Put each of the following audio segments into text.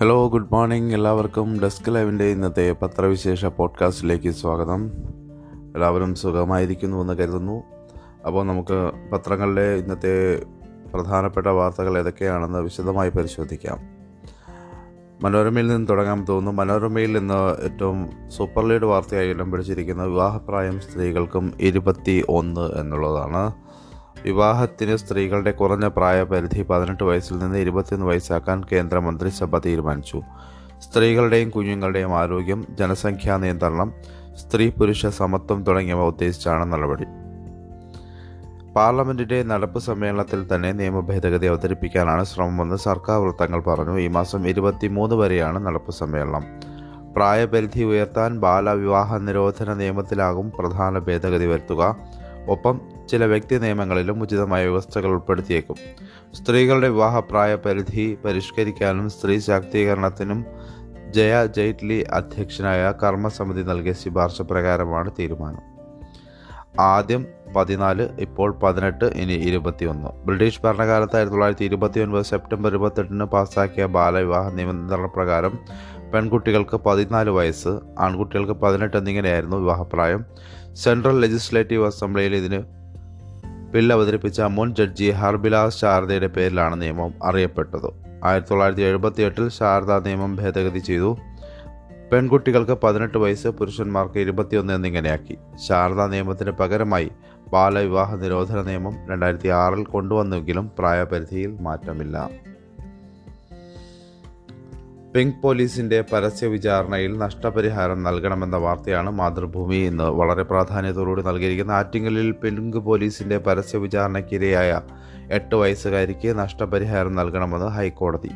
Hello good morning എല്ലാവർക്കും desk ലൈവിന്റെ ഇന്നത്തെ പത്രവിശേഷ പോഡ്കാസ്റ്റിലേക്ക് സ്വാഗതം. എല്ലാവരും സുഖമായിരിക്കുന്നു എന്ന് കരുതുന്നു. അപ്പോൾ നമുക്ക് പത്രങ്ങളിലെ ഇന്നത്തെ പ്രധാനപ്പെട്ട വാർത്തകൾ ഏതൊക്കെയാണെന്ന് വിശദമായി പരിശോധിക്കാം. മനോരമയിൽ നിന്ന് തുടങ്ങാൻ തോന്നുന്നു. മനോരമയിൽ നിന്ന് ഏറ്റവും സൂപ്പർ ലീഡ് വാർത്തയായി ഇടം പിടിച്ചിരിക്കുന്ന വിവാഹപ്രായം സ്ത്രീകൾക്കും ഇരുപത്തി ഒന്ന് എന്നുള്ളതാണ്. വിവാഹത്തിന് സ്ത്രീകളുടെ കുറഞ്ഞ പ്രായപരിധി പതിനെട്ട് വയസ്സിൽ നിന്ന് ഇരുപത്തിയൊന്ന് വയസ്സാക്കാൻ കേന്ദ്ര മന്ത്രിസഭ തീരുമാനിച്ചു. സ്ത്രീകളുടെയും കുഞ്ഞുങ്ങളുടെയും ആരോഗ്യം ജനസംഖ്യാ നിയന്ത്രണം സ്ത്രീ പുരുഷ സമത്വം തുടങ്ങിയവ ഉദ്ദേശിച്ചാണ് നടപടി. പാർലമെന്റിന്റെ നടപ്പ് സമ്മേളനത്തിൽ തന്നെ നിയമ ഭേദഗതി അവതരിപ്പിക്കാനാണ് ശ്രമമെന്ന് സർക്കാർ വൃത്തങ്ങൾ പറഞ്ഞു. ഈ മാസം ഇരുപത്തിമൂന്ന് വരെയാണ് നടപ്പ് സമ്മേളനം. പ്രായപരിധി ഉയർത്താൻ ബാലവിവാഹ നിരോധന നിയമത്തിലാകും പ്രധാന ഭേദഗതി വരുത്തുക. ഒപ്പം ചില വ്യക്തി നിയമങ്ങളിലും ഉചിതമായ വ്യവസ്ഥകൾ ഉൾപ്പെടുത്തിയേക്കും. സ്ത്രീകളുടെ വിവാഹപ്രായ പരിധി പരിഷ്കരിക്കാനും സ്ത്രീ ശാക്തീകരണത്തിനും ജയ ജെയ്റ്റ്ലി അധ്യക്ഷനായ കർമ്മസമിതി നൽകിയ ശുപാർശ പ്രകാരമാണ് തീരുമാനം. ആദ്യം പതിനാല് ഇപ്പോൾ പതിനെട്ട് ഇനി ഇരുപത്തിയൊന്ന്. ബ്രിട്ടീഷ് ഭരണകാലത്ത് ആയിരത്തി തൊള്ളായിരത്തി ഇരുപത്തി ഒൻപത് സെപ്റ്റംബർ ഇരുപത്തെട്ടിന് പാസ്സാക്കിയ ബാലവിവാഹ നിയന്ത്രണ പ്രകാരം പെൺകുട്ടികൾക്ക് പതിനാല് വയസ്സ് ആൺകുട്ടികൾക്ക് പതിനെട്ട് എന്നിങ്ങനെയായിരുന്നു വിവാഹപ്രായം. സെൻട്രൽ ലെജിസ്ലേറ്റീവ് അസംബ്ലിയിൽ ഇതിന് ബിൽ അവതരിപ്പിച്ച മുൻ ജഡ്ജി ഹർബിലാസ് ശാരദയുടെ പേരിലാണ് നിയമം അറിയപ്പെട്ടത്. ആയിരത്തി തൊള്ളായിരത്തി എഴുപത്തി എട്ടിൽ ശാരദ നിയമം ഭേദഗതി ചെയ്തു. പെൺകുട്ടികൾക്ക് പതിനെട്ട് വയസ്സ് പുരുഷന്മാർക്ക് ഇരുപത്തിയൊന്ന് എന്നിങ്ങനെയാക്കി. ശാരദാ നിയമത്തിന് പകരമായി ബാലവിവാഹ നിരോധന നിയമം രണ്ടായിരത്തി ആറിൽ കൊണ്ടുവന്നെങ്കിലും പ്രായപരിധിയിൽ മാറ്റമില്ല. പിങ്ക് പോലീസിന്റെ പരസ്യ വിചാരണയിൽ നഷ്ടപരിഹാരം നൽകണമെന്ന വാർത്തയാണ് മാതൃഭൂമി ഇന്ന് വളരെ പ്രാധാന്യത്തോടുകൂടി നൽകിയിരിക്കുന്നത്. ആറ്റിങ്ങലിൽ പിങ്ക് പോലീസിന്റെ പരസ്യ വിചാരണയ്ക്കിരയായ എട്ട് വയസ്സുകാരിക്ക് നഷ്ടപരിഹാരം നൽകണമെന്ന് ഹൈക്കോടതി.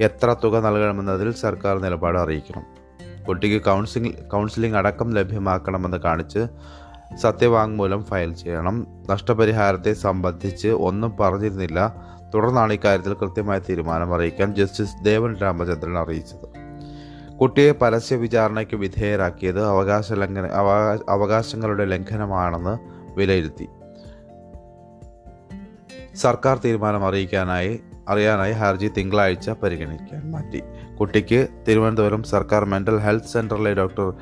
എത്ര തുക നൽകണമെന്നതിൽ സർക്കാർ നിലപാട് അറിയിക്കണം. കുട്ടിക്ക് കൗൺസിലിംഗ് കൗൺസിലിംഗ് അടക്കം ലഭ്യമാക്കണമെന്ന് കാണിച്ച് സത്യവാങ്മൂലം ഫയൽ ചെയ്യണം. നഷ്ടപരിഹാരത്തെ സംബന്ധിച്ച് ഒന്നും പറഞ്ഞിരുന്നില്ല. തുടർന്നാണ് ഇക്കാര്യത്തിൽ കൃത്യമായ തീരുമാനം അറിയിക്കാൻ ജസ്റ്റിസ് ദേവൻ രാമചന്ദ്രൻ അറിയിച്ചത്. കുട്ടിയെ പരസ്യ വിചാരണയ്ക്ക് വിധേയരാക്കിയത് അവകാശ ലംഘന അവകാശങ്ങളുടെ ലംഘനമാണെന്ന് വിലയിരുത്തി. സർക്കാർ തീരുമാനം അറിയിക്കാനായി അറിയാനായി ഹർജി തിങ്കളാഴ്ച പരിഗണിക്കാൻ മാറ്റി. കുട്ടിക്ക് തിരുവനന്തപുരം സർക്കാർ മെന്റൽ ഹെൽത്ത് സെന്ററിലെ ഡോക്ടർ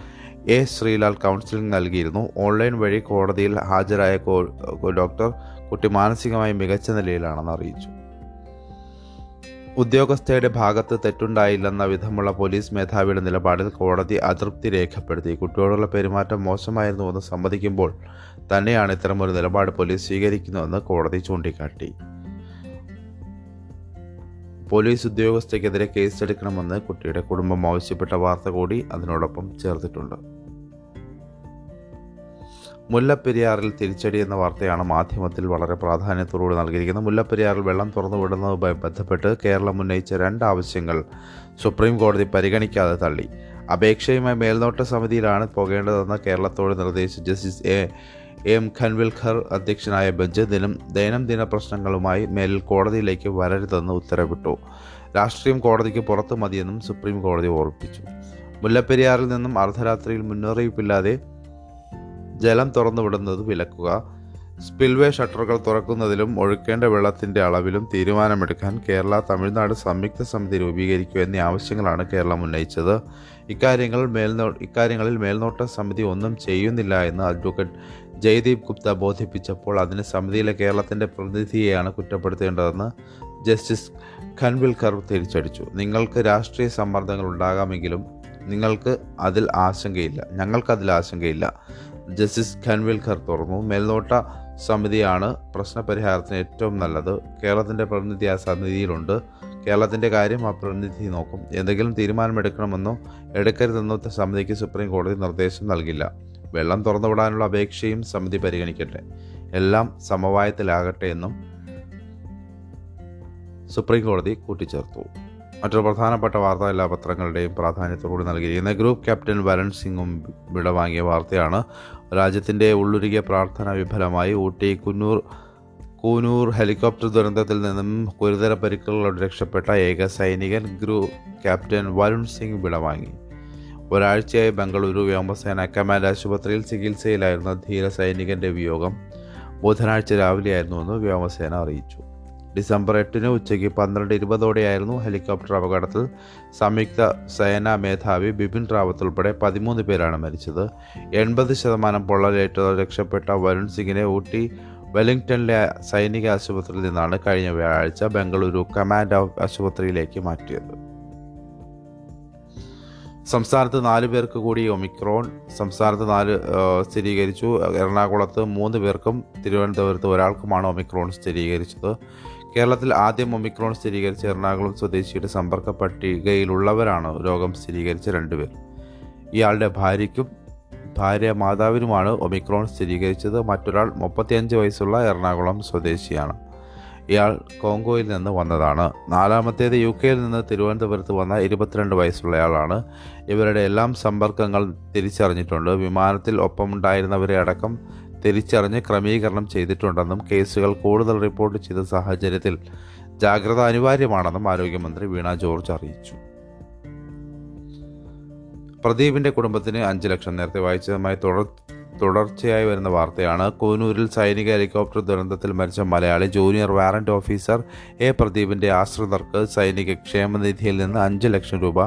എ ശ്രീലാൽ കൗൺസിലിംഗ് നൽകിയിരുന്നു. ഓൺലൈൻ വഴി കോടതിയിൽ ഹാജരായ ഡോക്ടർ കുട്ടി മാനസികമായി മികച്ച നിലയിലാണെന്ന് അറിയിച്ചു. ഉദ്യോഗസ്ഥയുടെ ഭാഗത്ത് തെറ്റുണ്ടായില്ലെന്ന വിധമുള്ള പോലീസ് മേധാവിയുടെ നിലപാടിൽ കോടതി അതൃപ്തി രേഖപ്പെടുത്തി. കുട്ടിയോടുള്ള പെരുമാറ്റം മോശമായിരുന്നുവെന്ന് സമ്മതിക്കുമ്പോൾ തന്നെയാണ് ഇത്തരമൊരു നിലപാട് പോലീസ് സ്വീകരിക്കുന്നതെന്ന് കോടതി ചൂണ്ടിക്കാട്ടി. പോലീസ് ഉദ്യോഗസ്ഥയ്ക്കെതിരെ കേസെടുക്കണമെന്ന് കുട്ടിയുടെ കുടുംബം ആവശ്യപ്പെട്ട വാർത്ത കൂടി അതിനോടൊപ്പം ചേർത്തിട്ടുണ്ട്. മുല്ലപ്പെരിയാറിൽ തിരിച്ചടി എന്ന വാർത്തയാണ് മാധ്യമത്തിൽ വളരെ പ്രാധാന്യത്തോടുകൂടി നൽകിയിരിക്കുന്നത്. മുല്ലപ്പെരിയാറിൽ വെള്ളം തുറന്നുവിടുന്നതുമായി ബന്ധപ്പെട്ട് കേരളം ഉന്നയിച്ച രണ്ട് ആവശ്യങ്ങൾ സുപ്രീം കോടതി പരിഗണിക്കാതെ തള്ളി. അപേക്ഷയുമായി മേൽനോട്ട സമിതിയിലാണ് പോകേണ്ടതെന്ന് കേരളത്തോട് നിർദ്ദേശിച്ച ജസ്റ്റിസ് എ എം ഖൻവിൽഖർ അധ്യക്ഷനായ ബെഞ്ച് ദിനം ദൈനംദിന പ്രശ്നങ്ങളുമായി മേലിൽ കോടതിയിലേക്ക് വരരുതെന്ന് ഉത്തരവിട്ടു. രാഷ്ട്രീയം കോടതിക്ക് പുറത്തു മതിയെന്നും സുപ്രീം കോടതി ഓർപ്പിച്ചു. മുല്ലപ്പെരിയാറിൽ നിന്നും അർദ്ധരാത്രിയിൽ മുന്നറിയിപ്പില്ലാതെ ജലം തുറന്നുവിടുന്നത് വിലക്കുക. സ്പിൽവേ ഷട്ടറുകൾ തുറക്കുന്നതിലും ഒഴുക്കേണ്ട വെള്ളത്തിന്റെ അളവിലും തീരുമാനമെടുക്കാൻ കേരള തമിഴ്നാട് സംയുക്ത സമിതി രൂപീകരിക്കുക എന്നീ ആവശ്യങ്ങളാണ് കേരളം ഉന്നയിച്ചത്. ഇക്കാര്യങ്ങൾ മേൽനോ ഇക്കാര്യങ്ങളിൽ മേൽനോട്ട സമിതി ഒന്നും ചെയ്യുന്നില്ല എന്ന് അഡ്വക്കേറ്റ് ജയ്ദീപ് ഗുപ്ത ബോധിപ്പിച്ചപ്പോൾ അതിന് സമിതിയിലെ കേരളത്തിന്റെ പ്രതിനിധിയെയാണ് കുറ്റപ്പെടുത്തേണ്ടതെന്ന് ജസ്റ്റിസ് ഖൻവിൽക്കർ തിരിച്ചടിച്ചു. നിങ്ങൾക്ക് രാഷ്ട്രീയ സമ്മർദ്ദങ്ങൾ ഉണ്ടാകാമെങ്കിലും നിങ്ങൾക്ക് അതിൽ ആശങ്കയില്ല. ഞങ്ങൾക്കതിൽ ആശങ്കയില്ല. ജസ്റ്റിസ് ഖൻവിൽഖർ തുറന്നു. മേൽനോട്ട സമിതിയാണ് പ്രശ്നപരിഹാരത്തിന് ഏറ്റവും നല്ലത്. കേരളത്തിന്റെ പ്രതിനിധി ആ സമിതിയിലുണ്ട്. കേരളത്തിന്റെ കാര്യം ആ പ്രതിനിധി നോക്കും. എന്തെങ്കിലും തീരുമാനമെടുക്കണമെന്നോ എടുക്കരുതെന്നോ സമിതിക്ക് സുപ്രീം കോടതി നിർദ്ദേശം നൽകില്ല. വെള്ളം തുറന്നുവിടാനുള്ള അപേക്ഷയും സമിതി പരിഗണിക്കട്ടെ. എല്ലാം സമവായത്തിലാകട്ടെ എന്നും സുപ്രീം കോടതി കൂട്ടിച്ചേർത്തു. മറ്റൊരു പ്രധാനപ്പെട്ട വാർത്ത എല്ലാ പത്രങ്ങളുടെയും പ്രാധാന്യത്തോടുകൂടി നൽകിയിരിക്കുന്ന ഗ്രൂപ്പ് ക്യാപ്റ്റൻ വരൺ സിംഗും വിടവാങ്ങിയ വാർത്തയാണ്. രാജ്യത്തിന്റെ ഉള്ളുരുകിയ പ്രാർത്ഥന വിഫലമായി. ഊട്ടി കുന്നൂർ കൂനൂർ ഹെലികോപ്റ്റർ ദുരന്തത്തിൽ നിന്നും ഗുരുതര പരിക്കുകളോട് രക്ഷപ്പെട്ട ഏക സൈനികൻ ഗ്രൂ ക്യാപ്റ്റൻ വരുൺ സിംഗ് വിടവാങ്ങി ഒരാഴ്ചയായി ബംഗളൂരു വ്യോമസേന കമാൻഡ് ആശുപത്രിയിൽ ചികിത്സയിലായിരുന്ന ധീര സൈനികന്റെ വിയോഗം ബുധനാഴ്ച രാവിലെയായിരുന്നുവെന്ന് വ്യോമസേന അറിയിച്ചു. ഡിസംബർ എട്ടിന് ഉച്ചയ്ക്ക് പന്ത്രണ്ട് ഇരുപതോടെയായിരുന്നു ഹെലികോപ്റ്റർ അപകടത്തിൽ സംയുക്ത സേനാ മേധാവി ബിപിൻ റാവത്ത് ഉൾപ്പെടെ പതിമൂന്ന് പേരാണ് മരിച്ചത്. എൺപത് ശതമാനം പൊള്ളലേറ്റ രക്ഷപ്പെട്ട വരുൺ സിംഗിനെ ഊട്ടി വെല്ലിംഗ്ടണിലെ സൈനിക ആശുപത്രിയിൽ നിന്നാണ് കഴിഞ്ഞ വ്യാഴാഴ്ച ബംഗളൂരു കമാൻഡ് ആശുപത്രിയിലേക്ക് മാറ്റിയത്. സംസ്ഥാനത്ത് നാല് പേർക്ക് കൂടി ഒമിക്രോൺ സംസ്ഥാനത്ത് നാല് സ്ഥിരീകരിച്ചു. എറണാകുളത്ത് മൂന്ന് പേർക്കും തിരുവനന്തപുരത്ത് ഒരാൾക്കുമാണ് ഒമിക്രോൺ സ്ഥിരീകരിച്ചത്. കേരളത്തിൽ ആദ്യം ഒമിക്രോൺ സ്ഥിരീകരിച്ച എറണാകുളം സ്വദേശിയുടെ സമ്പർക്ക പട്ടികയിലുള്ളവരാണ് രോഗം സ്ഥിരീകരിച്ച രണ്ടുപേർ. ഇയാളുടെ ഭാര്യയ്ക്കും ഭാര്യ മാതാവിനുമാണ് ഒമിക്രോൺ സ്ഥിരീകരിച്ചത്. മറ്റൊരാൾ മുപ്പത്തിയഞ്ച് വയസ്സുള്ള എറണാകുളം സ്വദേശിയാണ്. ഇയാൾ കോങ്കോയിൽ നിന്ന് വന്നതാണ്. നാലാമത്തേത് യു കെയിൽ നിന്ന് തിരുവനന്തപുരത്ത് വന്ന ഇരുപത്തിരണ്ട് വയസ്സുള്ളയാളാണ്. ഇവരുടെ എല്ലാം സമ്പർക്കങ്ങൾ തിരിച്ചറിഞ്ഞിട്ടുണ്ട്. വിമാനത്തിൽ ഒപ്പമുണ്ടായിരുന്നവരെ അടക്കം തിരിച്ചറിഞ്ഞ് ക്രമീകരണം ചെയ്തിട്ടുണ്ടെന്നും കേസുകൾ കൂടുതൽ റിപ്പോർട്ട് ചെയ്ത സാഹചര്യത്തിൽ ജാഗ്രത അനിവാര്യമാണെന്നും ആരോഗ്യമന്ത്രി വീണ ജോർജ് അറിയിച്ചു. പ്രദീപിന്റെ കുടുംബത്തിന് അഞ്ച് ലക്ഷം നേരത്തെ വായിച്ചതുമായി തുടർ തുടർച്ചയായി വരുന്ന വാർത്തയാണ്. കൂനൂരിൽ സൈനിക ഹെലികോപ്റ്റർ ദുരന്തത്തിൽ മരിച്ച Malayali junior warrant officer A പ്രദീപിന്റെ ആശ്രിതർക്ക് സൈനിക ക്ഷേമനിധിയിൽ നിന്ന് അഞ്ച് ലക്ഷം രൂപ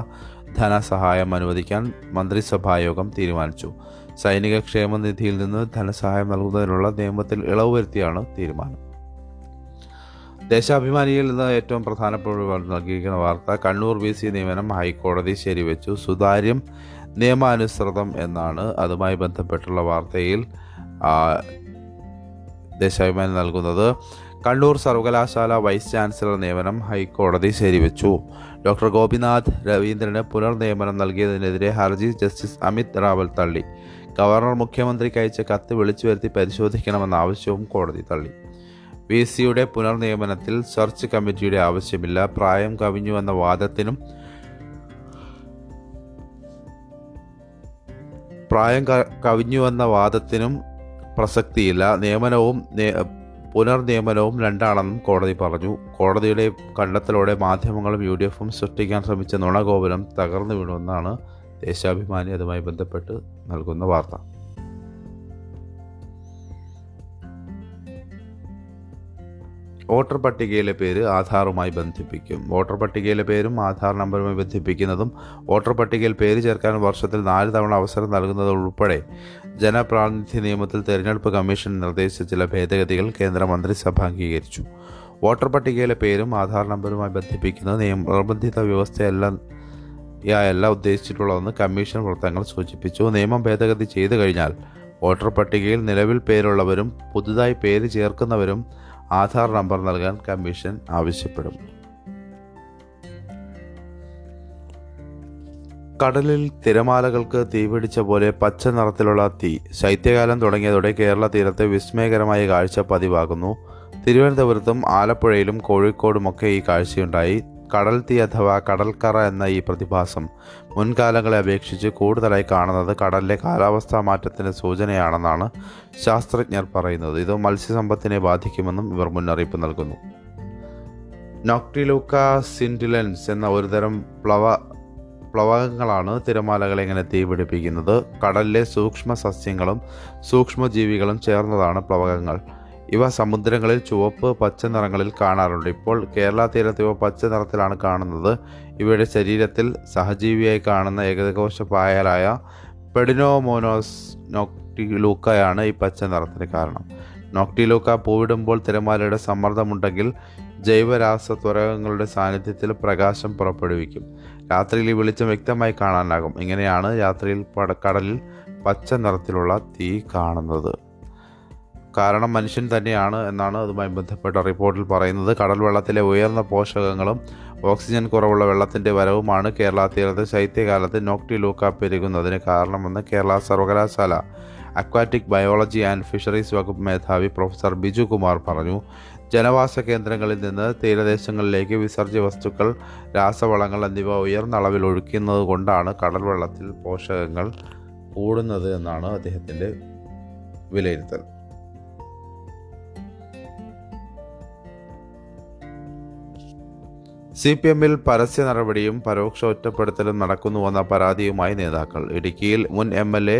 ധനസഹായം അനുവദിക്കാൻ മന്ത്രിസഭായോഗം തീരുമാനിച്ചു. സൈനിക ക്ഷേമനിധിയിൽ നിന്ന് ധനസഹായം നൽകുന്നതിനുള്ള നിയമത്തിൽ ഇളവ് വരുത്തിയാണ് തീരുമാനം. ദേശാഭിമാനിയിൽ നിന്ന് ഏറ്റവും പ്രധാനപ്പെട്ട നൽകിയിരിക്കുന്ന വാർത്ത കണ്ണൂർ വി സി നിയമനം ഹൈക്കോടതി ശരിവെച്ചു. സുതാര്യം നിയമാനുസൃതം എന്നാണ് അതുമായി ബന്ധപ്പെട്ടുള്ള വാർത്തയിൽ ദേശാഭിമാനി നൽകുന്നത്. കണ്ണൂർ സർവകലാശാല വൈസ് ചാൻസലർ നിയമനം ഹൈക്കോടതി ശരിവെച്ചു. ഡോക്ടർ ഗോപിനാഥ് രവീന്ദ്രന് പുനർനിയമനം നൽകിയതിനെതിരെ ഹർജി ജസ്റ്റിസ് അമിത് റാവൽ തള്ളി ഗവർണർ മുഖ്യമന്ത്രിക്ക് അയച്ച കത്ത് വിളിച്ചു വരുത്തി പരിശോധിക്കണമെന്ന ആവശ്യവും കോടതി തള്ളി. വി സിയുടെ പുനർനിയമനത്തിൽ സെർച്ച് കമ്മിറ്റിയുടെ ആവശ്യമില്ല. പ്രായം കവിഞ്ഞു എന്ന വാദത്തിനും പ്രായം കവിഞ്ഞുവെന്ന വാദത്തിനും പ്രസക്തിയില്ല. നിയമനവും പുനർനിയമനവും രണ്ടാണെന്നും കോടതി പറഞ്ഞു. കോടതിയുടെ കണ്ടെത്തലോടെ മാധ്യമങ്ങളും യു ഡി എഫും സൃഷ്ടിക്കാൻ ശ്രമിച്ച നുണഗോപുരം തകർന്നു വീണുവെന്നാണ് ദേശാഭിമാനി അതുമായി ബന്ധപ്പെട്ട് നൽകുന്ന വാർത്ത. വോട്ടർ പട്ടികയിലെ പേര് ആധാറുമായി ബന്ധിപ്പിക്കും. വോട്ടർ പട്ടികയിലെ പേരും ആധാർ നമ്പറുമായി ബന്ധിപ്പിക്കുന്നതും വോട്ടർ പട്ടികയിൽ പേര് ചേർക്കാൻ വർഷത്തിൽ നാല് തവണ അവസരം നൽകുന്നത് ഉൾപ്പെടെ ജനപ്രാതിനിധ്യ നിയമത്തിൽ തെരഞ്ഞെടുപ്പ് കമ്മീഷൻ നിർദ്ദേശിച്ച ചില ഭേദഗതികൾ കേന്ദ്ര മന്ത്രിസഭ അംഗീകരിച്ചു. വോട്ടർ പട്ടികയിലെ പേരും ആധാർ നമ്പറുമായി ബന്ധിപ്പിക്കുന്ന നിർബന്ധിത വ്യവസ്ഥയല്ല യായല്ല ഉദ്ദേശിച്ചിട്ടുള്ളതെന്ന് കമ്മീഷൻ വൃത്തങ്ങൾ സൂചിപ്പിച്ചു. നിയമം ഭേദഗതി ചെയ്തു കഴിഞ്ഞാൽ വോട്ടർ പട്ടികയിൽ നിലവിൽ പേരുള്ളവരും പുതുതായി പേര് ചേർക്കുന്നവരും ആധാർ നമ്പർ നൽകാൻ കമ്മീഷൻ ആവശ്യപ്പെടും. കടലിൽ തിരമാലകൾക്ക് തീപിടിച്ച പോലെ പച്ച നിറത്തിലുള്ള തീ ശൈത്യകാലം തുടങ്ങിയതോടെ കേരള തീരത്തെ വിസ്മയകരമായ കാഴ്ച പതിവാകുന്നു. തിരുവനന്തപുരത്തും ആലപ്പുഴയിലും കോഴിക്കോടുമൊക്കെ ഈ കാഴ്ചയുണ്ടായി. കടൽ അഥവാ കടൽക്കറ എന്ന ഈ പ്രതിഭാസം മുൻകാലങ്ങളെ അപേക്ഷിച്ച് കൂടുതലായി കാണുന്നത് കടലിലെ കാലാവസ്ഥാ മാറ്റത്തിന്റെ സൂചനയാണെന്നാണ് ശാസ്ത്രജ്ഞർ പറയുന്നത്. ഇത് മത്സ്യസമ്പത്തിനെ ബാധിക്കുമെന്നും ഇവർ മുന്നറിയിപ്പ് നൽകുന്നു. നോക്ടിലൂക്ക സിൻഡിലൻസ് എന്ന ഒരുതരം പ്ലവ പ്ലവകങ്ങളാണ് തിരമാലകളെ ഇങ്ങനെ തീപിടിപ്പിക്കുന്നത് കടലിലെ സൂക്ഷ്മ സസ്യങ്ങളും സൂക്ഷ്മജീവികളും ചേർന്നതാണ് പ്ലവകങ്ങൾ. ഇവ സമുദ്രങ്ങളിൽ ചുവപ്പ് പച്ച നിറങ്ങളിൽ കാണാറുണ്ട്. ഇപ്പോൾ കേരള തീരത്ത് ഇവ പച്ച നിറത്തിലാണ് കാണുന്നത്. ഇവയുടെ ശരീരത്തിൽ സഹജീവിയായി കാണുന്ന ഏകദകോശ പായലായ പെഡിനോമോനോസ് നോക്ടിലൂക്കയാണ് ഈ പച്ച നിറത്തിന് കാരണം. നോക്ടിലൂക്ക പൂവിടുമ്പോൾ തിരമാലയുടെ സമ്മർദ്ദമുണ്ടെങ്കിൽ ജൈവരാസ ത്വരകങ്ങളുടെ സാന്നിധ്യത്തിൽ പ്രകാശം പുറപ്പെടുവിക്കും. രാത്രിയിൽ ഈ വെളിച്ചം വ്യക്തമായി കാണാനാകും. ഇങ്ങനെയാണ് രാത്രിയിൽ കടലിൽ പച്ച നിറത്തിലുള്ള തീ കാണുന്നത്. കാരണം മനുഷ്യൻ തന്നെയാണ് എന്നാണ് അതുമായി ബന്ധപ്പെട്ട റിപ്പോർട്ടിൽ പറയുന്നത്. കടൽ വെള്ളത്തിലെ ഉയർന്ന പോഷകങ്ങളും ഓക്സിജൻ കുറവുള്ള വെള്ളത്തിന്റെ വരവുമാണ് കേരള തീരത്ത് ശൈത്യകാലത്ത് നോക്ടിലൂക്ക പെരുകുന്നതിന് കാരണമെന്ന് കേരള സർവകലാശാല അക്വാറ്റിക് ബയോളജി ആൻഡ് ഫിഷറീസ് വകുപ്പ് മേധാവി പ്രൊഫസർ ബിജു കുമാർ പറഞ്ഞു. ജനവാസ കേന്ദ്രങ്ങളിൽ നിന്ന് തീരദേശങ്ങളിലേക്ക് വിസർജ്യ വസ്തുക്കൾ രാസവളങ്ങൾ എന്നിവ ഉയർന്ന അളവിൽ ഒഴുക്കുന്നത് കൊണ്ടാണ് കടൽ വെള്ളത്തിൽ പോഷകങ്ങൾ കൂടുന്നത് എന്നാണ് അദ്ദേഹത്തിന്റെ വിലയിരുത്തൽ. സി പി എമ്മിൽ പരസ്യ നടപടിയും പരോക്ഷ ഒറ്റപ്പെടുത്തലും നടക്കുന്നുവെന്ന പരാതിയുമായി നേതാക്കൾ. ഇടുക്കിയിൽ മുൻ എം എൽ എ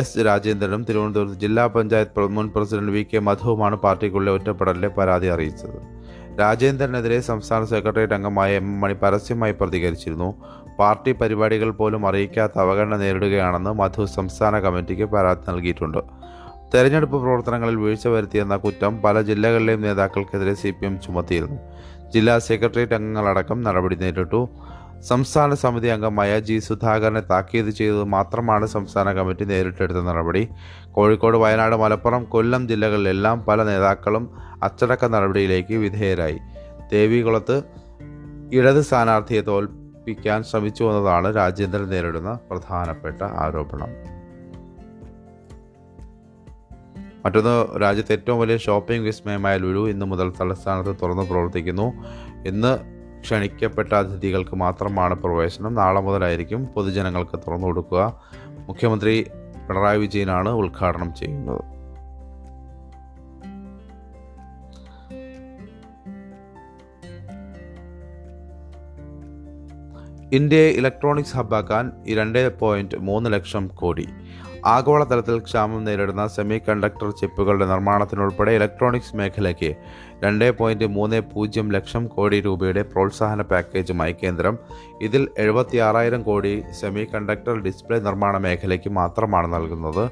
എസ് രാജേന്ദ്രനും തിരുവനന്തപുരത്ത് ജില്ലാ പഞ്ചായത്ത് മുൻ പ്രസിഡന്റ് വി കെ മധുവുമാണ് പാർട്ടിക്കുള്ളിലെ ഒറ്റപ്പെടലിലെ പരാതി അറിയിച്ചത്. രാജേന്ദ്രനെതിരെ സംസ്ഥാന സെക്രട്ടേറിയറ്റ് അംഗമായ എം മണി പരസ്യമായി പ്രതികരിച്ചിരുന്നു. പാർട്ടി പരിപാടികൾ പോലും അറിയിക്കാത്ത അവഗണന നേരിടുകയാണെന്ന് മധു സംസ്ഥാന കമ്മിറ്റിക്ക് പരാതി നൽകിയിട്ടുണ്ട്. തെരഞ്ഞെടുപ്പ് പ്രവർത്തനങ്ങളിൽ വീഴ്ച വരുത്തിയെന്ന കുറ്റം പല ജില്ലകളിലെയും നേതാക്കൾക്കെതിരെ സി പി എം ചുമത്തിയിരുന്നു. ജില്ലാ സെക്രട്ടേറിയറ്റ് അംഗങ്ങളടക്കം നടപടി നേരിട്ടു. സംസ്ഥാന സമിതി അംഗമായ ജി സുധാകരനെ താക്കീത് ചെയ്തത് മാത്രമാണ് സംസ്ഥാന കമ്മിറ്റി നേരിട്ടെടുത്ത നടപടി. കോഴിക്കോട് വയനാട് മലപ്പുറം കൊല്ലം ജില്ലകളിലെല്ലാം പല നേതാക്കളും അച്ചടക്ക നടപടിയിലേക്ക് വിധേയരായി. ദേവികുളത്ത് ഇടത് സ്ഥാനാർത്ഥിയെ തോൽപ്പിക്കാൻ ശ്രമിച്ചു എന്നതാണ് രാജേന്ദ്രൻ നേരിടുന്ന പ്രധാനപ്പെട്ട ആരോപണം. മറ്റൊന്ന് രാജ്യത്തെ ഏറ്റവും വലിയ ഷോപ്പിംഗ് വിസ്മയമായ ലുലു ഇന്ന് മുതൽ തലസ്ഥാനത്ത് തുറന്ന് പ്രവർത്തിക്കുന്നു. ഇന്ന് ക്ഷണിക്കപ്പെട്ട അതിഥികൾക്ക് മാത്രമാണ് പ്രവേശനം. നാളെ മുതലായിരിക്കും പൊതുജനങ്ങൾക്ക് തുറന്നു കൊടുക്കുക. മുഖ്യമന്ത്രി പിണറായി വിജയനാണ് ഉദ്ഘാടനം ചെയ്യുന്നത്. ഇന്ത്യയെ ഇലക്ട്രോണിക്സ് ഹബ്ബാക്കാൻ രണ്ട് പോയിന്റ് മൂന്ന് ലക്ഷം കോടി. ആഗോളതലത്തിൽ ക്ഷാമം നേരിടുന്ന സെമി കണ്ടക്ടർ ചിപ്പുകളുടെ നിർമ്മാണത്തിനുൾപ്പെടെ ഇലക്ട്രോണിക്സ് മേഖലയ്ക്ക് രണ്ട് പോയിന്റ് മൂന്ന് പൂജ്യം ലക്ഷം കോടി രൂപയുടെ പ്രോത്സാഹന പാക്കേജുമായി കേന്ദ്രം. ഇതിൽ എഴുപത്തി ആറായിരം കോടി സെമി കണ്ടക്ടർ ഡിസ്പ്ലേ നിർമ്മാണ മേഖലയ്ക്ക് മാത്രമാണ് നൽകുന്നത്.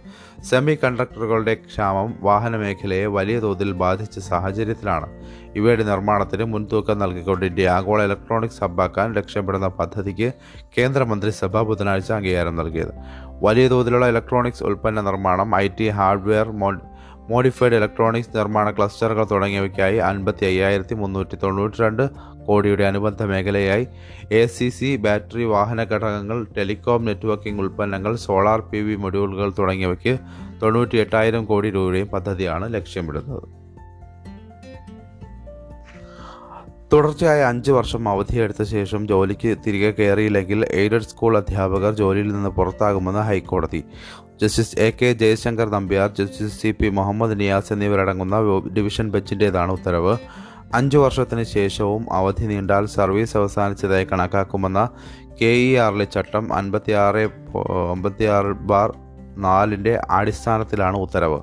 സെമി കണ്ടക്ടറുകളുടെ ക്ഷാമം വാഹന മേഖലയെ വലിയ തോതിൽ ബാധിച്ച സാഹചര്യത്തിലാണ്. ഇവയുടെ നിർമ്മാണത്തിന് മുൻതൂക്കം നൽകിക്കൊണ്ട് ഇന്ത്യ ആഗോള ഇലക്ട്രോണിക്സ് ഹബ്ബാക്കാൻ ലക്ഷ്യമിടുന്ന പദ്ധതിക്ക് കേന്ദ്രമന്ത്രിസഭ ബുധനാഴ്ച അംഗീകാരം നൽകിയത്. വലിയ തോതിലുള്ള ഇലക്ട്രോണിക്സ് ഉൽപ്പന്ന നിർമ്മാണം I T hardware modified electronics നിർമ്മാണ ക്ലസ്റ്ററുകൾ തുടങ്ങിയവയ്ക്കായി അൻപത്തി അയ്യായിരത്തി മുന്നൂറ്റി തൊണ്ണൂറ്റി രണ്ട് കോടിയുടെ അനുബന്ധ മേഖലയായി. എ സി സി ബാറ്ററി വാഹന ഘടകങ്ങൾ ടെലികോം നെറ്റ്വർക്കിംഗ് ഉൽപ്പന്നങ്ങൾ സോളാർ പി വി മൊഡ്യൂളുകൾ തുടങ്ങിയവയ്ക്ക് തൊണ്ണൂറ്റി എട്ടായിരം കോടി രൂപയുടെയും പദ്ധതിയാണ് ലക്ഷ്യമിടുന്നത്. തുടർച്ചയായ അഞ്ച് വർഷം അവധിയെടുത്ത ശേഷം ജോലിക്ക് തിരികെ കയറിയില്ലെങ്കിൽ എയ്ഡഡ് സ്കൂൾ അധ്യാപകർ ജോലിയിൽ നിന്ന് പുറത്താകുമെന്ന് ഹൈക്കോടതി. Justice A K Jayasankar Nambiar justice C P Muhammad Niyas എന്നിവരടങ്ങുന്ന ഡിവിഷൻ ബെഞ്ചിന്റേതാണ് ഉത്തരവ്. അഞ്ചു വർഷത്തിന് ശേഷവും അവധി നീണ്ടാൽ സർവീസ് അവസാനിച്ചതായി കണക്കാക്കുമെന്ന കെ ഇ ആറിലെ ചട്ടം അൻപത്തിയാറ് അമ്പത്തിയാറ് ബാർ നാലിന്റെ അടിസ്ഥാനത്തിലാണ് ഉത്തരവ്.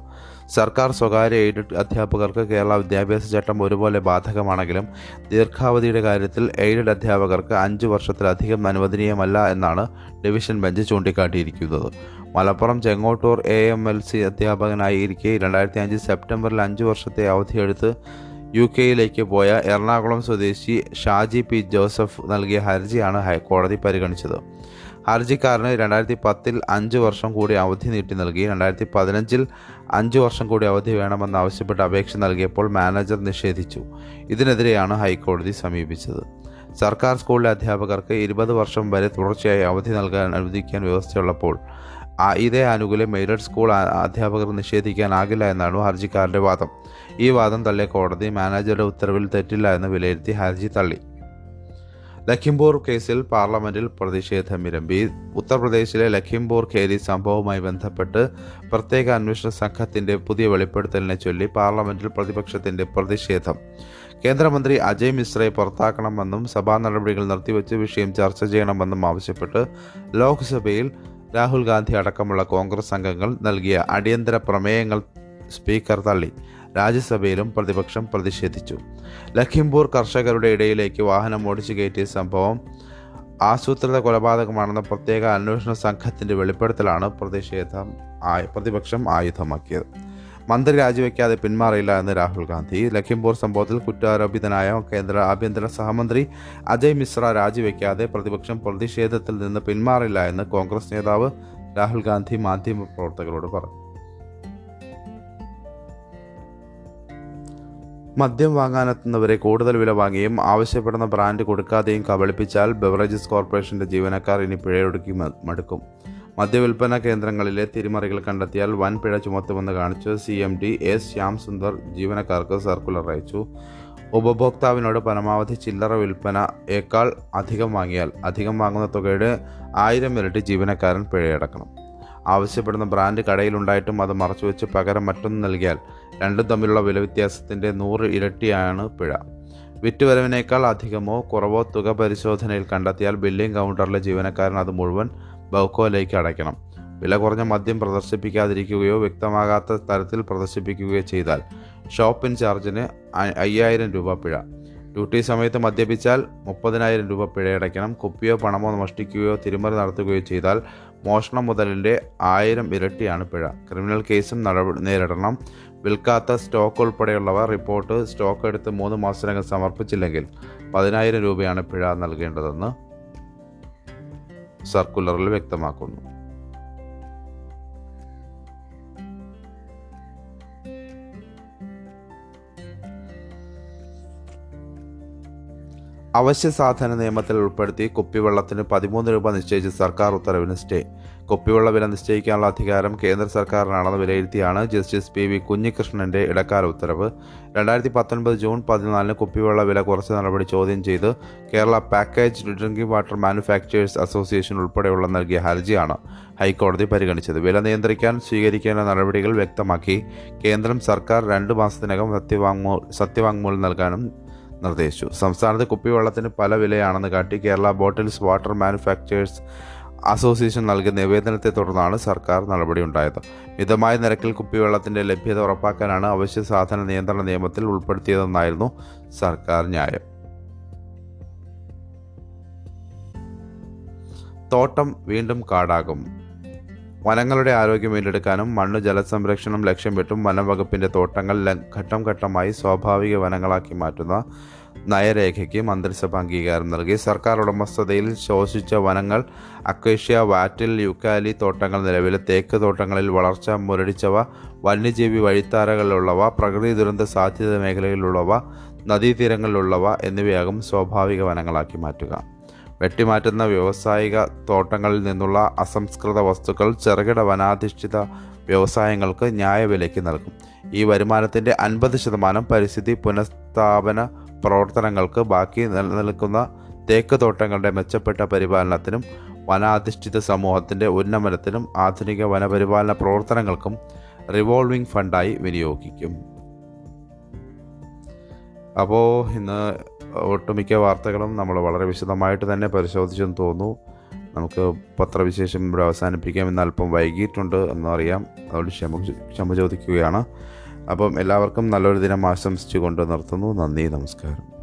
സർക്കാർ സ്വകാര്യ എയ്ഡഡ് അധ്യാപകർക്ക് കേരള വിദ്യാഭ്യാസ ചട്ടം ഒരുപോലെ ബാധകമാണെങ്കിലും ദീർഘാവധിയുടെ കാര്യത്തിൽ എയ്ഡഡ് അധ്യാപകർക്ക് അഞ്ച് വർഷത്തിലധികം അനുവദനീയമല്ല എന്നാണ് division bench ചൂണ്ടിക്കാട്ടിയിരിക്കുന്നത്. Malappuram Chengottur A M L C അധ്യാപകനായിരിക്കെ രണ്ടായിരത്തി അഞ്ച് സെപ്റ്റംബറിൽ അഞ്ച് വർഷത്തെ അവധിയെടുത്ത് യു കെയിലേക്ക് പോയ എറണാകുളം സ്വദേശി ഷാജി പി ജോസഫ് നൽകിയ ഹർജിയാണ് ഹൈക്കോടതി പരിഗണിച്ചത്. ഹർജിക്കാരന് രണ്ടായിരത്തി പത്തിൽ അഞ്ച് വർഷം കൂടി അവധി നീട്ടി നൽകി. രണ്ടായിരത്തി പതിനഞ്ചിൽ അഞ്ച് വർഷം കൂടി അവധി വേണമെന്നാവശ്യപ്പെട്ട് അപേക്ഷ നൽകിയപ്പോൾ മാനേജർ നിഷേധിച്ചു. ഇതിനെതിരെയാണ് ഹൈക്കോടതി സമീപിച്ചത്. സർക്കാർ സ്കൂളിലെ അധ്യാപകർക്ക് ഇരുപത് വർഷം വരെ തുടർച്ചയായി അവധി നൽകാൻ അനുവദിക്കാൻ വ്യവസ്ഥയുള്ളപ്പോൾ ഇതേ ആനുകൂല്യം എയ്ഡഡ് സ്കൂൾ അധ്യാപകർ നിഷേധിക്കാനാകില്ല എന്നാണ് ഹർജിക്കാരന്റെ വാദം. ഈ വാദം തള്ളിയ കോടതി മാനേജറുടെ ഉത്തരവിൽ തെറ്റില്ല എന്ന് വിലയിരുത്തി ഹർജി തള്ളി. ലഖിംപൂർ കേസിൽ പാർലമെന്റിൽ പ്രതിഷേധം ഇരമ്പി ഉത്തർപ്രദേശിലെ ലഖിംപൂർ ഖേരി സംഭവവുമായി ബന്ധപ്പെട്ട് പ്രത്യേക അന്വേഷണ സംഘത്തിന്റെ പുതിയ വെളിപ്പെടുത്തലിനെ ചൊല്ലി പാർലമെന്റിൽ പ്രതിപക്ഷത്തിന്റെ പ്രതിഷേധം. കേന്ദ്രമന്ത്രി അജയ് മിശ്രയെ പുറത്താക്കണമെന്നും സഭാ നടപടികൾ നിർത്തിവെച്ച് വിഷയം ചർച്ച ചെയ്യണമെന്നും ആവശ്യപ്പെട്ട് ലോക്സഭയിൽ രാഹുൽ ഗാന്ധി അടക്കമുള്ള കോൺഗ്രസ് അംഗങ്ങൾ നൽകിയ അടിയന്തര പ്രമേയങ്ങൾ സ്പീക്കർ തള്ളി. രാജ്യസഭയിലും പ്രതിപക്ഷം പ്രതിഷേധിച്ചു. ലഖിംപൂർ കർഷകരുടെ ഇടയിലേക്ക് വാഹനം ഓടിച്ചു കയറ്റിയ സംഭവം ആസൂത്രിത കൊലപാതകമാണെന്ന പ്രത്യേക അന്വേഷണ സംഘത്തിന്റെ വെളിപ്പെടുത്തലാണ് പ്രതിഷേധം പ്രതിപക്ഷം ആയുധമാക്കിയത്. മന്ത്രി രാജിവെക്കാതെ പിന്മാറില്ല എന്ന് രാഹുൽ ഗാന്ധി. ലഖിംപൂർ സംഭവത്തിൽ കുറ്റാരോപിതനായ കേന്ദ്ര ആഭ്യന്തര സഹമന്ത്രി അജയ് മിശ്ര രാജിവെക്കാതെ പ്രതിപക്ഷം പ്രതിഷേധത്തിൽ നിന്ന് പിന്മാറില്ല എന്ന് കോൺഗ്രസ് നേതാവ് രാഹുൽ ഗാന്ധി മാധ്യമപ്രവർത്തകരോട് പറഞ്ഞു. മദ്യം വാങ്ങാനെത്തുന്നവരെ കൂടുതൽ വില വാങ്ങിയും ആവശ്യപ്പെടുന്ന ബ്രാൻഡ് കൊടുക്കാതെയും കബളിപ്പിച്ചാൽ ബെവറേജസ് കോർപ്പറേഷന്റെ ജീവനക്കാർ ഇനി പിഴയൊടുക്കി മടുക്കും. മദ്യവിൽപ്പന കേന്ദ്രങ്ങളിലെ തിരിമറികൾ കണ്ടെത്തിയാൽ വൻ പിഴ ചുമത്തുമെന്ന് കാണിച്ച് C M D S Shyamsundar ജീവനക്കാർക്ക് സർക്കുലർ അയച്ചു. ഉപഭോക്താവിനോട് പരമാവധി ചില്ലറ വിൽപ്പനയേക്കാൾ അധികം വാങ്ങിയാൽ അധികം വാങ്ങുന്ന തുകയുടെ ആയിരം ഇരട്ടി ജീവനക്കാരൻ പിഴയടക്കണം. ആവശ്യപ്പെടുന്ന ബ്രാൻഡ് കടയിലുണ്ടായിട്ടും അത് മറച്ചുവെച്ച് പകരം മറ്റൊന്ന് നൽകിയാൽ രണ്ടും തമ്മിലുള്ള വില വ്യത്യാസത്തിന്റെ നൂറ് ഇരട്ടിയാണ് പിഴ. വിറ്റുവരവിനേക്കാൾ അധികമോ കുറവോ തുക പരിശോധനയിൽ കണ്ടെത്തിയാൽ ബില്ലിംഗ് കൗണ്ടറിലെ ജീവനക്കാരൻ അത് മുഴുവൻ ബൗക്കോയിലേക്ക് അടയ്ക്കണം. വില കുറഞ്ഞ മദ്യം പ്രദർശിപ്പിക്കാതിരിക്കുകയോ വ്യക്തമാകാത്ത തരത്തിൽ പ്രദർശിപ്പിക്കുകയോ ചെയ്താൽ ഷോപ്പ് ഇൻചാർജിന് അയ്യായിരം രൂപ പിഴ. ഡ്യൂട്ടി സമയത്ത് മദ്യപിച്ചാൽ മുപ്പതിനായിരം രൂപ പിഴയടയ്ക്കണം. കുപ്പിയോ പണമോ മോഷ്ടിക്കുകയോ തിരിമറി നടത്തുകയോ ചെയ്താൽ മോഷണം മുതലിന്റെ ആയിരം ഇരട്ടിയാണ് പിഴ. ക്രിമിനൽ കേസും നേരിടണം. വിൽക്കാത്ത സ്റ്റോക്ക് ഉൾപ്പെടെയുള്ളവ റിപ്പോർട്ട് സ്റ്റോക്ക് എടുത്ത് മൂന്ന് മാസത്തിനകം സമർപ്പിച്ചില്ലെങ്കിൽ പതിനായിരം രൂപയാണ് പിഴ നൽകേണ്ടതെന്ന് സർക്കുലറിൽ വ്യക്തമാക്കുന്നു. അവശ്യ സാധന നിയമത്തിൽ ഉൾപ്പെടുത്തി കുപ്പിവെള്ളത്തിന് പതിമൂന്ന് രൂപ നിശ്ചയിച്ച് സർക്കാർ ഉത്തരവിന് സ്റ്റേ. കുപ്പിവെള്ള വില നിശ്ചയിക്കാനുള്ള അധികാരം കേന്ദ്ര സർക്കാരിനാണെന്ന് വിലയിരുത്തിയാണ് ജസ്റ്റിസ് പി വി കുഞ്ഞികൃഷ്ണന്റെ ഇടക്കാല ഉത്തരവ്. രണ്ടായിരത്തി പത്തൊൻപത് ജൂൺ പതിനാലിന് കുപ്പിവെള്ള വില കുറച്ച നടപടി ചോദ്യം ചെയ്ത് Kerala package drinking water manufacturers association ഉൾപ്പെടെയുള്ള നൽകിയ ഹർജിയാണ് ഹൈക്കോടതി പരിഗണിച്ചത്. വില നിയന്ത്രിക്കാൻ സ്വീകരിക്കേണ്ട നടപടികൾ വ്യക്തമാക്കി കേന്ദ്രം സർക്കാർ രണ്ട് മാസത്തിനകം സത്യവാങ്മൂ സത്യവാങ്മൂലം നൽകാനും നിർദ്ദേശിച്ചു. സംസ്ഥാനത്ത് കുപ്പിവെള്ളത്തിന് പല വിലയാണെന്ന് കാട്ടി Kerala bottles water manufacturers association നൽകിയ നിവേദനത്തെ തുടർന്നാണ് സർക്കാർ നടപടിയുണ്ടായത്. മിതമായ നിരക്കിൽ കുപ്പിവെള്ളത്തിന്റെ ലഭ്യത ഉറപ്പാക്കാനാണ് അവശ്യ സാധന നിയന്ത്രണ നിയമത്തിൽ ഉൾപ്പെടുത്തിയതെന്നായിരുന്നു സർക്കാർ ന്യായം. തോട്ടം വീണ്ടും കാടാകും. വനങ്ങളുടെ ആരോഗ്യം വീണ്ടെടുക്കാനും മണ്ണ് ജലസംരക്ഷണം ലക്ഷ്യമിട്ടും വനംവകുപ്പിന്റെ തോട്ടങ്ങൾ ഘട്ടം ഘട്ടമായി സ്വാഭാവിക വനങ്ങളാക്കി മാറ്റുന്ന നയരേഖയ്ക്ക് മന്ത്രിസഭ അംഗീകാരം നൽകി. സർക്കാർ ഉടമസ്ഥതയിൽ ശോഷിച്ച വനങ്ങൾ അക്വേഷ്യ വാറ്റിൽ യുക്കാലി തോട്ടങ്ങൾ നിലവിലെ തേക്ക് തോട്ടങ്ങളിൽ വളർച്ച മുരടിച്ചവ വന്യജീവി വഴിത്താരകളിലുള്ളവ പ്രകൃതി ദുരന്ത സാധ്യത മേഖലയിലുള്ളവ നദീതീരങ്ങളിലുള്ളവ എന്നിവയാകും സ്വാഭാവിക വനങ്ങളാക്കി മാറ്റുക. വെട്ടിമാറ്റുന്ന വ്യവസായിക തോട്ടങ്ങളിൽ നിന്നുള്ള അസംസ്കൃത വസ്തുക്കൾ ചെറുകിട വനാധിഷ്ഠിത വ്യവസായങ്ങൾക്ക് ന്യായവിലയ്ക്ക് നൽകും. ഈ വരുമാനത്തിന്റെ അൻപത് ശതമാനം പരിസ്ഥിതി പുനഃസ്ഥാപന പ്രവർത്തനങ്ങൾക്ക് ബാക്കി നിലനിൽക്കുന്ന തേക്ക് തോട്ടങ്ങളുടെ മെച്ചപ്പെട്ട പരിപാലനത്തിനും വനാധിഷ്ഠിത സമൂഹത്തിന്റെ ഉന്നമനത്തിനും ആധുനിക വനപരിപാലന പ്രവർത്തനങ്ങൾക്കും റിവോൾവിംഗ് ഫണ്ടായി വിനിയോഗിക്കും. അപ്പോൾ ഇന്ന് ഒട്ടുമിക്ക വാർത്തകളും നമ്മൾ വളരെ വിശദമായിട്ട് തന്നെ പരിശോധിച്ചെന്ന് തോന്നുന്നു. നമുക്ക് പത്രവിശേഷം ഇവിടെ അവസാനിപ്പിക്കാം. ഇന്ന് അല്പം വൈകിട്ടുണ്ട് എന്നറിയാം അതുകൊണ്ട് ക്ഷമ ക്ഷമ ചോദിക്കുകയാണ്. അപ്പം എല്ലാവർക്കും നല്ലൊരു ദിനം ആശംസിച്ചുകൊണ്ട് നിർത്തുന്നു. നന്ദി നമസ്കാരം.